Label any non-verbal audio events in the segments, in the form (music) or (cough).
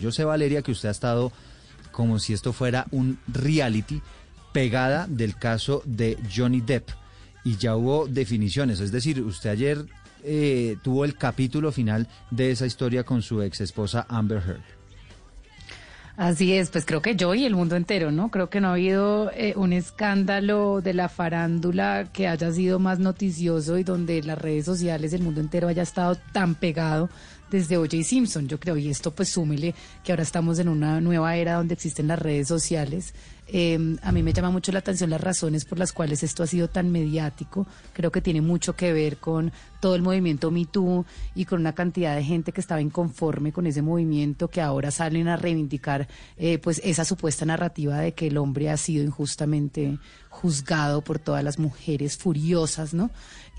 Yo sé, Valeria, que usted ha estado como si esto fuera un reality pegada del caso de Johnny Depp. Y ya hubo definiciones. Es decir, usted ayer eh, tuvo el capítulo final de esa historia con su ex esposa Amber Heard. Así es, pues creo que yo y el mundo entero, ¿no? Creo que no ha habido eh, un escándalo de la farándula que haya sido más noticioso y donde las redes sociales, el mundo entero haya estado tan pegado desde O.J. Simpson, yo creo, y esto pues súmele que ahora estamos en una nueva era donde existen las redes sociales. Eh, a mí me llama mucho la atención las razones por las cuales esto ha sido tan mediático. Creo que tiene mucho que ver con todo el movimiento Me Too y con una cantidad de gente que estaba inconforme con ese movimiento que ahora salen a reivindicar eh, pues esa supuesta narrativa de que el hombre ha sido injustamente juzgado por todas las mujeres furiosas, ¿no?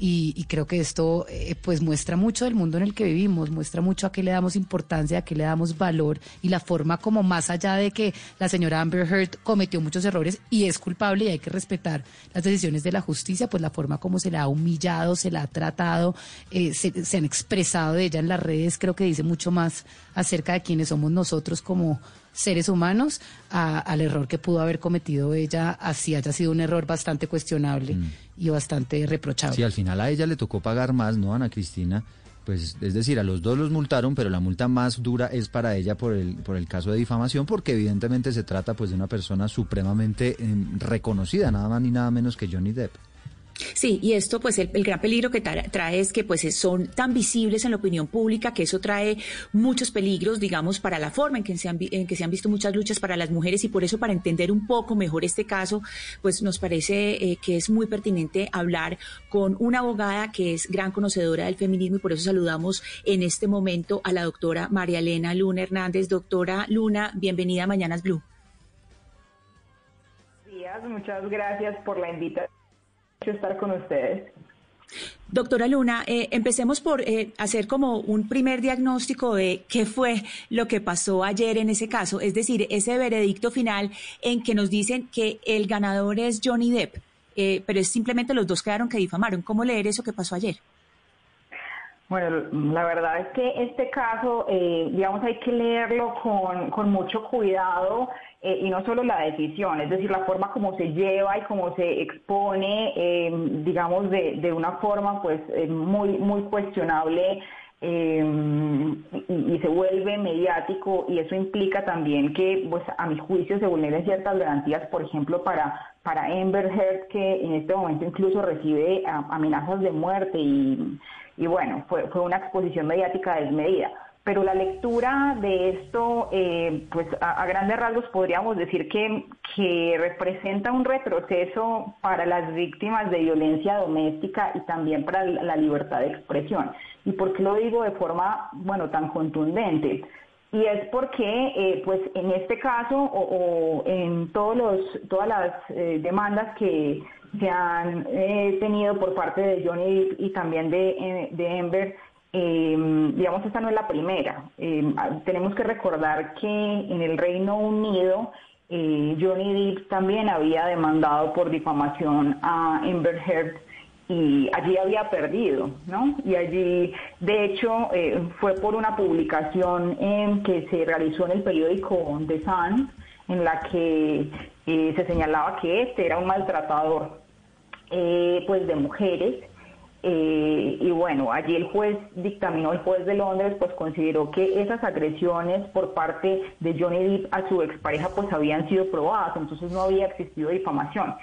Y, y creo que esto eh, pues muestra mucho del mundo en el que vivimos, muestra mucho a qué le damos importancia, a qué le damos valor y la forma como más allá de que la señora Amber Heard cometió muchos errores y es culpable y hay que respetar las decisiones de la justicia, pues la forma como se la ha humillado, se la ha tratado, eh, se, se han expresado de ella en las redes, creo que dice mucho más acerca de quiénes somos nosotros como seres humanos a- al error que pudo haber cometido ella, así haya sido un error bastante cuestionable y bastante reprochable. Sí, al final a ella le tocó pagar más, ¿no, Ana Cristina? Pues es decir, a los dos los multaron, pero la multa más dura es para ella por el, por el caso de difamación, porque evidentemente se trata pues de una persona supremamente eh, reconocida, nada más ni nada menos que Johnny Depp. Sí, y esto pues el, gran peligro que tra- trae es que pues son tan visibles en la opinión pública que eso trae muchos peligros, digamos, para la forma en que se han, que se han visto muchas luchas para las mujeres y por eso para entender un poco mejor este caso, pues nos parece eh, que es muy pertinente hablar con una abogada que es gran conocedora del feminismo y por eso saludamos en este momento a la doctora María Elena Luna Hernández. Doctora Luna, bienvenida a Mañanas Blue. días, muchas gracias por la invitación estar con ustedes. Doctora Luna, eh, empecemos por eh, hacer como un primer diagnóstico de qué fue lo que pasó ayer en ese caso, es decir, ese veredicto final en que nos dicen que el ganador es Johnny Depp, eh, pero es simplemente los dos quedaron que difamaron. ¿Cómo leer eso que pasó ayer? Bueno, la verdad es que este caso, eh, digamos, hay que leerlo con, con mucho cuidado eh, y no solo la decisión, es decir, la forma como se lleva y cómo se expone, eh, digamos, de, de una forma pues eh, muy, muy cuestionable eh, y, se vuelve mediático y eso implica también que, pues, a mi juicio se vulneren ciertas garantías, por ejemplo, para, para Amber Heard, que en este momento incluso recibe amenazas de muerte y, y bueno, fue, fue una exposición mediática desmedida. Pero la lectura de esto, eh, pues a, a grandes rasgos podríamos decir que, que representa un retroceso para las víctimas de violencia doméstica y también para la libertad de expresión. ¿Y por qué lo digo de forma, bueno, tan contundente? Y es porque, eh, pues, en este caso o, en todos los, todas las eh, demandas que se han eh, tenido por parte de Johnny Depp y también de, eh, de Amber, eh, digamos, esta no es la primera. Eh, ah, tenemos que recordar que en el Reino Unido eh, Johnny Depp también había demandado por difamación a Amber Heard y allí había perdido, ¿no? Y allí, de hecho, eh, fue por una publicación en que se realizó en el periódico The Sun, en la que eh, se señalaba que este era un maltratador, eh, pues, de mujeres. Eh, y bueno, allí el juez dictaminó, el juez de Londres, pues consideró que esas agresiones por parte de Johnny Depp a su expareja pues habían sido probadas, entonces no había existido difamación.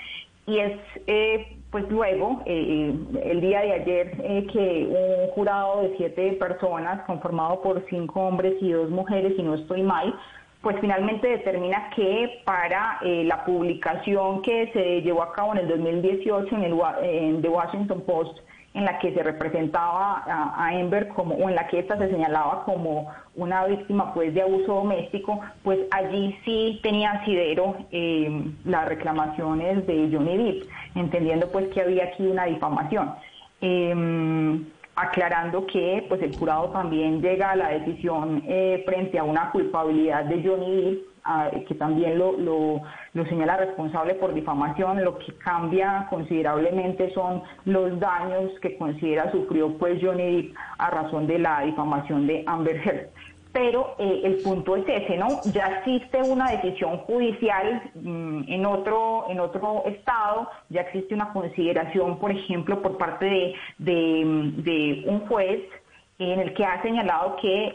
Y es eh, pues luego, eh, el día de ayer, eh, que un jurado de siete personas, conformado por cinco hombres y dos mujeres, y no estoy mal, pues finalmente determina que para eh, la publicación que se llevó a cabo en el 2018 en, el, en The Washington Post, en la que se representaba a, a Amber como, o en la que ésta se señalaba como una víctima pues de abuso doméstico, pues allí sí tenía asidero eh, las reclamaciones de Johnny Depp, entendiendo pues que había aquí una difamación. Eh, aclarando que pues el jurado también llega a la decisión eh, frente a una culpabilidad de Johnny Depp, ah, que también lo, lo, lo, señala responsable por difamación, lo que cambia considerablemente son los daños que considera sufrió pues Johnny Depp a razón de la difamación de Amber Heard pero eh, el punto es ese, ¿no? Ya existe una decisión judicial mmm, en otro en otro estado, ya existe una consideración, por ejemplo, por parte de, de, de un juez en el que ha señalado que,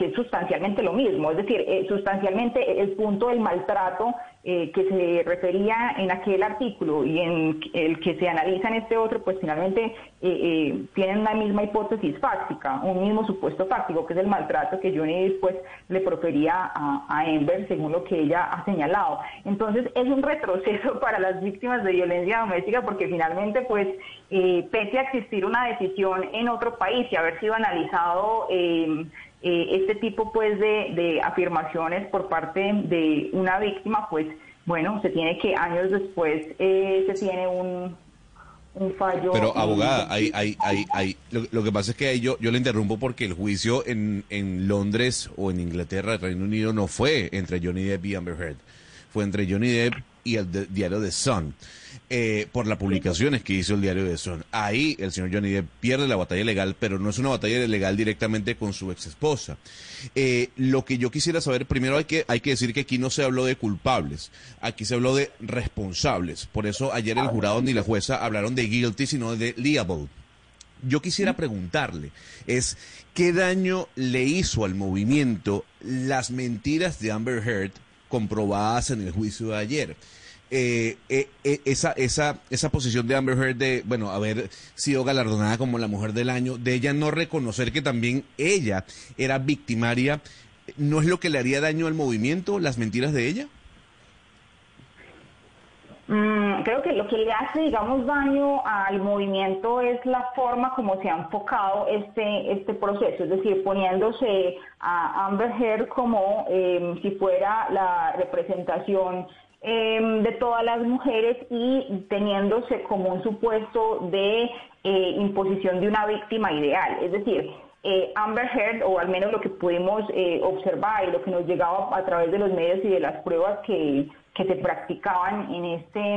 es sustancialmente lo mismo, es decir, eh, sustancialmente el punto del maltrato eh, que se refería en aquel artículo y en el que se analiza en este otro, pues finalmente eh, tienen la misma hipótesis fáctica, un mismo supuesto fáctico, que es el maltrato que Johnny después le profería a, a Ember, según lo que ella ha señalado. Entonces es un retroceso (laughs) para las víctimas de violencia doméstica porque finalmente, pues, pese a existir una decisión en otro país y haber sido analizado eh, eh, este tipo pues de, de, afirmaciones por parte de una víctima, pues bueno, se tiene que años después eh, se tiene un, un fallo. Pero abogada, hay, hay, hay, hay, lo, lo, que pasa es que yo, yo le interrumpo porque el juicio en, en Londres o en Inglaterra, Reino Unido, no fue entre Johnny Depp y Amber Heard, fue entre Johnny Depp y el de, diario The Sun. Eh, por las publicaciones que hizo el diario The Sun. Ahí el señor Johnny Depp pierde la batalla legal, pero no es una batalla legal directamente con su ex esposa. Eh, lo que yo quisiera saber, primero hay que, hay que decir que aquí no se habló de culpables, aquí se habló de responsables. Por eso ayer el jurado ni la jueza hablaron de guilty, sino de liable. Yo quisiera preguntarle, es qué daño le hizo al movimiento las mentiras de Amber Heard comprobadas en el juicio de ayer. Eh, eh, eh, esa, esa, esa posición de Amber Heard de, bueno, haber sido galardonada como la mujer del año, de ella no reconocer que también ella era victimaria, ¿no es lo que le haría daño al movimiento, las mentiras de ella? Mm, creo que lo que le hace, digamos, daño al movimiento es la forma como se ha enfocado este, este proceso, es decir, poniéndose a Amber Heard como eh, si fuera la representación eh, de todas las mujeres y teniéndose como un supuesto de eh, imposición de una víctima ideal. Es decir, eh, Amber Heard, o al menos lo que pudimos eh, observar y lo que nos llegaba a través de los medios y de las pruebas que, que se practicaban en este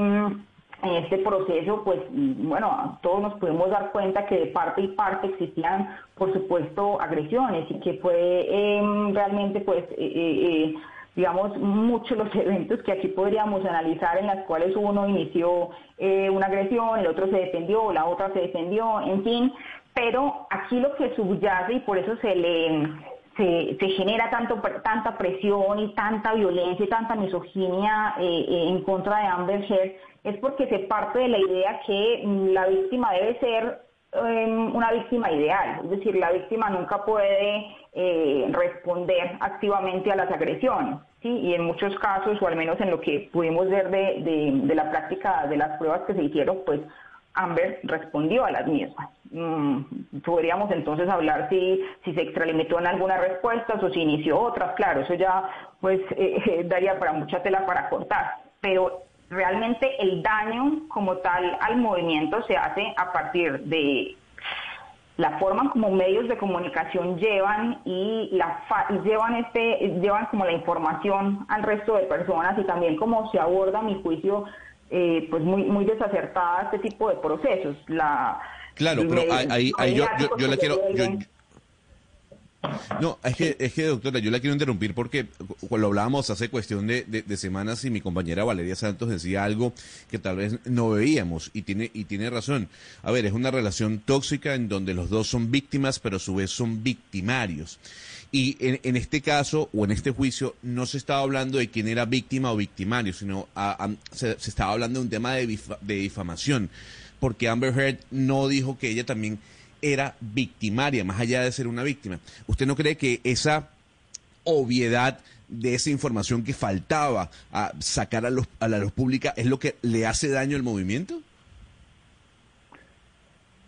en este proceso, pues bueno, todos nos pudimos dar cuenta que de parte y parte existían, por supuesto, agresiones y que fue eh, realmente, pues, eh, eh, digamos, muchos los (laughs) eventos que aquí podríamos analizar en las cuales uno inició eh, una agresión, el otro se defendió, la otra se defendió, en fin, pero aquí lo que subyace y por eso se le se, se genera tanto, tanta presión y tanta violencia y tanta misoginia eh, eh, en contra de Amber Heard es porque se parte de la idea que la víctima debe ser eh, una víctima ideal, es decir, la víctima nunca puede eh, responder activamente a las agresiones, ¿sí? y en muchos casos, o al menos en lo que pudimos ver de, de, de la práctica de las pruebas que se hicieron, pues Amber respondió a las mismas. Mm, podríamos entonces hablar si, si se extralimitó en algunas respuestas o si inició otras, claro, eso ya pues (laughs) eh, eh, daría para mucha tela para cortar, pero realmente el daño como tal al movimiento se hace a partir de la forma como medios de comunicación llevan y la llevan este llevan como la información al resto de personas y también cómo se aborda mi juicio eh, pues muy muy desacertada este tipo de procesos. La claro pero ahí, ahí yo, yo, yo le quiero yo, no, es que, es que, doctora, yo la quiero interrumpir porque cuando hablábamos hace cuestión de, de, de, semanas y mi compañera Valeria Santos decía algo que tal vez no veíamos y tiene, y tiene razón. A ver, es una relación tóxica en donde los dos son víctimas, pero a su vez son victimarios. Y en, en este caso, o en este juicio, no se estaba hablando de quién era víctima o victimario, sino a, a, se, se, estaba hablando de un tema de, de difamación, porque Amber Heard no dijo que ella también era victimaria, más allá de ser una víctima. ¿Usted no cree que esa obviedad de esa información que faltaba a sacar a, los, a la luz pública es lo que le hace daño al movimiento?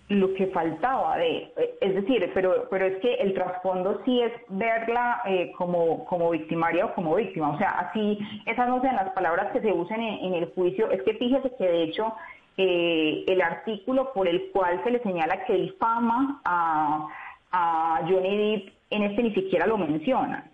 lo que faltaba de, es decir, pero, pero es que el trasfondo sí es verla eh, como, como victimaria o como víctima, o sea, así, esas no sean las palabras que se usan en, el juicio, es que fíjese que de hecho eh, el artículo por el cual se le señala que difama a, a Johnny Depp en este ni siquiera lo menciona.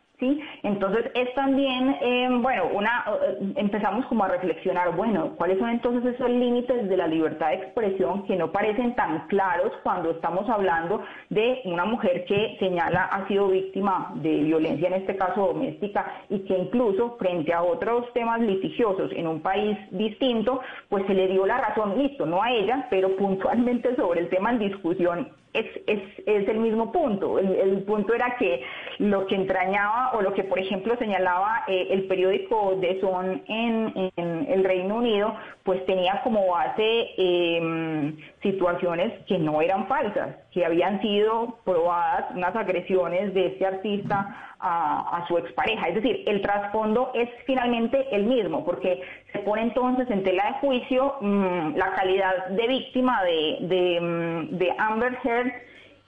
Entonces es también, eh, bueno, una, eh, empezamos como a reflexionar, bueno, ¿cuáles son entonces esos límites de la libertad de expresión que no parecen tan claros cuando estamos hablando de una mujer que señala ha sido víctima de violencia, en este caso doméstica, y que incluso frente a otros temas litigiosos en un país distinto, pues se le dio la razón, listo, no a ella, pero puntualmente sobre el tema en discusión es, es, es, el mismo punto. El, punto era que lo que entrañaba o lo que, por ejemplo, señalaba eh, el periódico de Son en, en, el Reino Unido, pues tenía como base em, situaciones que no eran falsas, que habían sido probadas unas agresiones de este artista a, su expareja. Es decir, el trasfondo es finalmente el mismo, porque se pone entonces en tela de juicio mm, la calidad de víctima mm, de, Amber Heard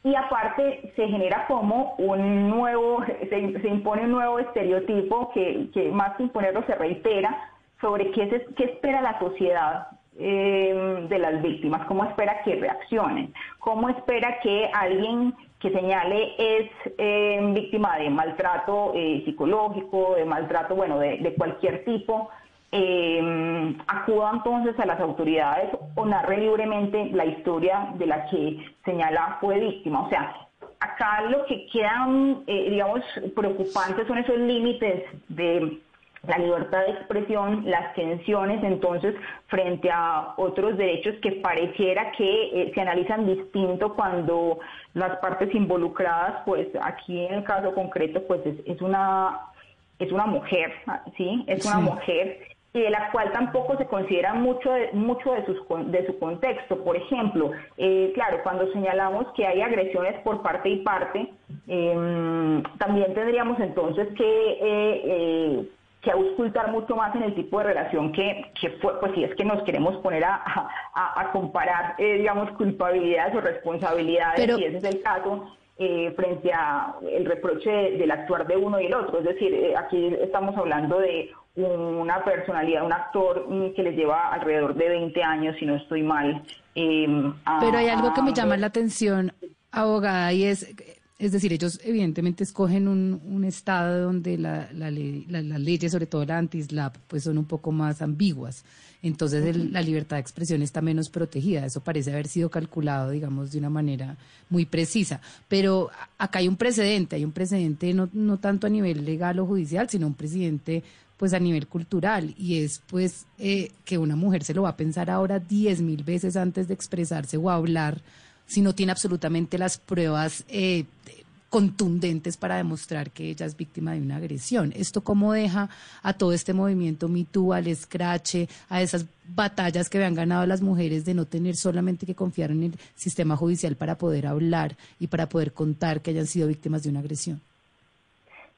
y aparte se genera como un nuevo, se, impone un nuevo estereotipo que, más que imponerlo se reitera sobre qué, se, qué espera la sociedad eh, de las víctimas, cómo espera que reaccionen, cómo espera que alguien que señale es eh, víctima de maltrato eh, psicológico, de maltrato, bueno, de, cualquier tipo, eh, acuda entonces a las autoridades o narre libremente la historia de la que señala fue víctima. O sea, acá lo que quedan, digamos, preocupantes son esos límites de la libertad de expresión, las tensiones entonces frente a otros derechos que pareciera que eh, se analizan distinto cuando las partes involucradas, pues aquí en el caso concreto, pues es, una es una mujer, sí, es una mujer y de la cual tampoco se considera mucho de, mucho de, sus, de su contexto. Por ejemplo, eh, claro, cuando señalamos que hay agresiones por parte y parte, em, también tendríamos entonces que eh, que auscultar mucho más en el tipo de relación que, que fue, pues si es que nos queremos poner a, a, comparar, eh, digamos, culpabilidades o responsabilidades, si ese es el caso, eh, frente a el reproche del actuar de uno y el otro. Es decir, eh, aquí estamos hablando de una personalidad, un actor mm, que les lleva alrededor de 20 años, si no estoy mal. Pero hay algo que me llama la atención, abogada, y es es decir, ellos evidentemente escogen un, un estado donde la, la, las leyes, sobre todo la anti-SLAP, pues son un poco más ambiguas. Entonces la libertad de expresión está menos protegida. Eso parece haber sido calculado, digamos, de una manera muy precisa. Pero acá hay un precedente, hay un precedente no, no tanto a nivel legal o judicial, sino un precedente pues a nivel cultural y es pues eh, que una mujer se lo va a pensar ahora diez mil veces antes de expresarse o hablar si no tiene absolutamente las pruebas eh, contundentes para demostrar que ella es víctima de una agresión. ¿Esto cómo deja a todo este movimiento MeToo, al escrache, a esas batallas que habían ganado las mujeres de no tener solamente que confiar en el sistema judicial para poder hablar y para poder contar que hayan sido víctimas de una agresión?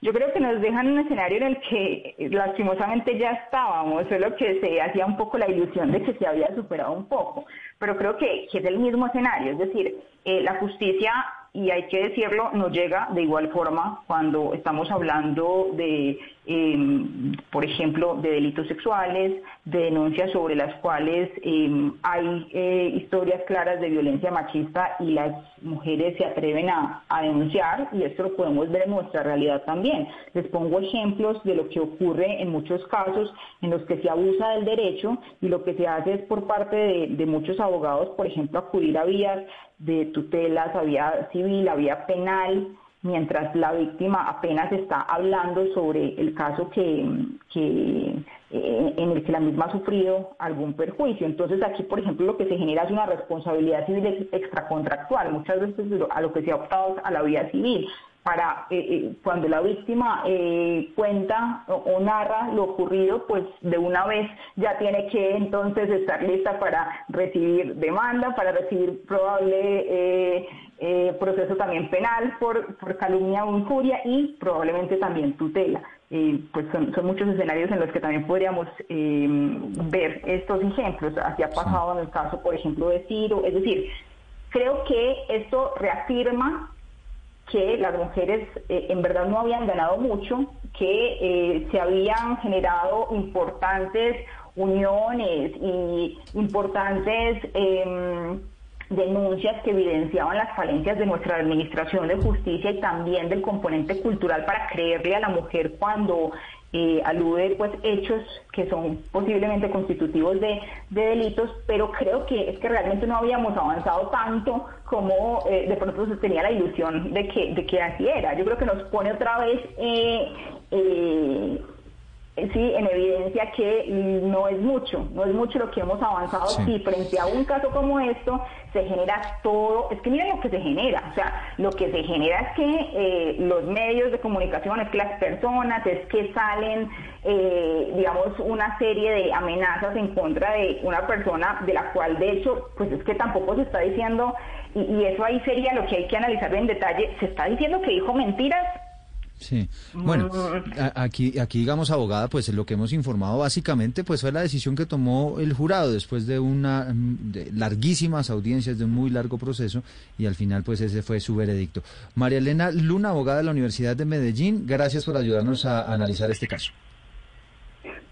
Yo creo que nos dejan un escenario en el que lastimosamente ya estábamos, solo que se hacía un poco la ilusión de que se había superado un poco, pero creo que, es el mismo escenario, es decir, eh, la justicia y hay que decirlo, no llega de igual forma cuando estamos hablando de, em, por ejemplo, de delitos sexuales, de denuncias sobre las cuales em, hay eh, historias claras de violencia machista y las mujeres se atreven a, denunciar y esto lo podemos ver en nuestra realidad también. Les pongo ejemplos de lo que ocurre en muchos casos en los que se abusa del derecho y lo que se hace es por parte de muchos abogados, por ejemplo, acudir a vías de tutelas, a vía civil, a vía penal, mientras la víctima apenas está hablando sobre el caso que, que eh, en el que la misma ha sufrido algún perjuicio. Entonces aquí, por ejemplo, lo que se genera es una responsabilidad civil extracontractual, muchas veces a lo que se ha optado a la vía civil para eh, eh, cuando la víctima eh, cuenta o, narra lo ocurrido, pues de una vez ya tiene que entonces estar lista para recibir demanda, para recibir probable proceso también penal por, por, calumnia o injuria y probablemente también tutela. pues son, son, muchos escenarios en los que también podríamos ver estos ejemplos. Así ha pasado en el caso, por ejemplo, de Ciro. Es decir, creo que esto reafirma que las mujeres eh, en verdad no habían ganado mucho, que eh, se habían generado importantes uniones y importantes em, denuncias que evidenciaban las falencias de nuestra administración de justicia y también del componente cultural para creerle a la mujer cuando eh, alude pues hechos que son posiblemente constitutivos de, delitos, pero creo que es que realmente no habíamos avanzado tanto como eh, de pronto se tenía la ilusión de que, de que así era. Yo creo que nos pone otra vez eh, sí, en evidencia que no es mucho, no es mucho lo que hemos avanzado. Si frente a un caso como esto se genera todo, es que miren lo que se genera, o sea, lo que se genera es que eh, los medios de comunicación, es que las personas, es que salen, eh, digamos, una serie de amenazas en contra de una persona de la cual, de hecho, pues es que tampoco se está diciendo, y, y eso ahí sería lo que hay que analizar en detalle, se está diciendo que dijo mentiras Sí, bueno, aquí, aquí digamos abogada, pues lo que hemos informado básicamente pues fue la decisión que tomó el jurado después de una de larguísimas audiencias, de un muy largo proceso y al final pues ese fue su veredicto. María Elena Luna, abogada de la Universidad de Medellín, gracias por ayudarnos a analizar este caso.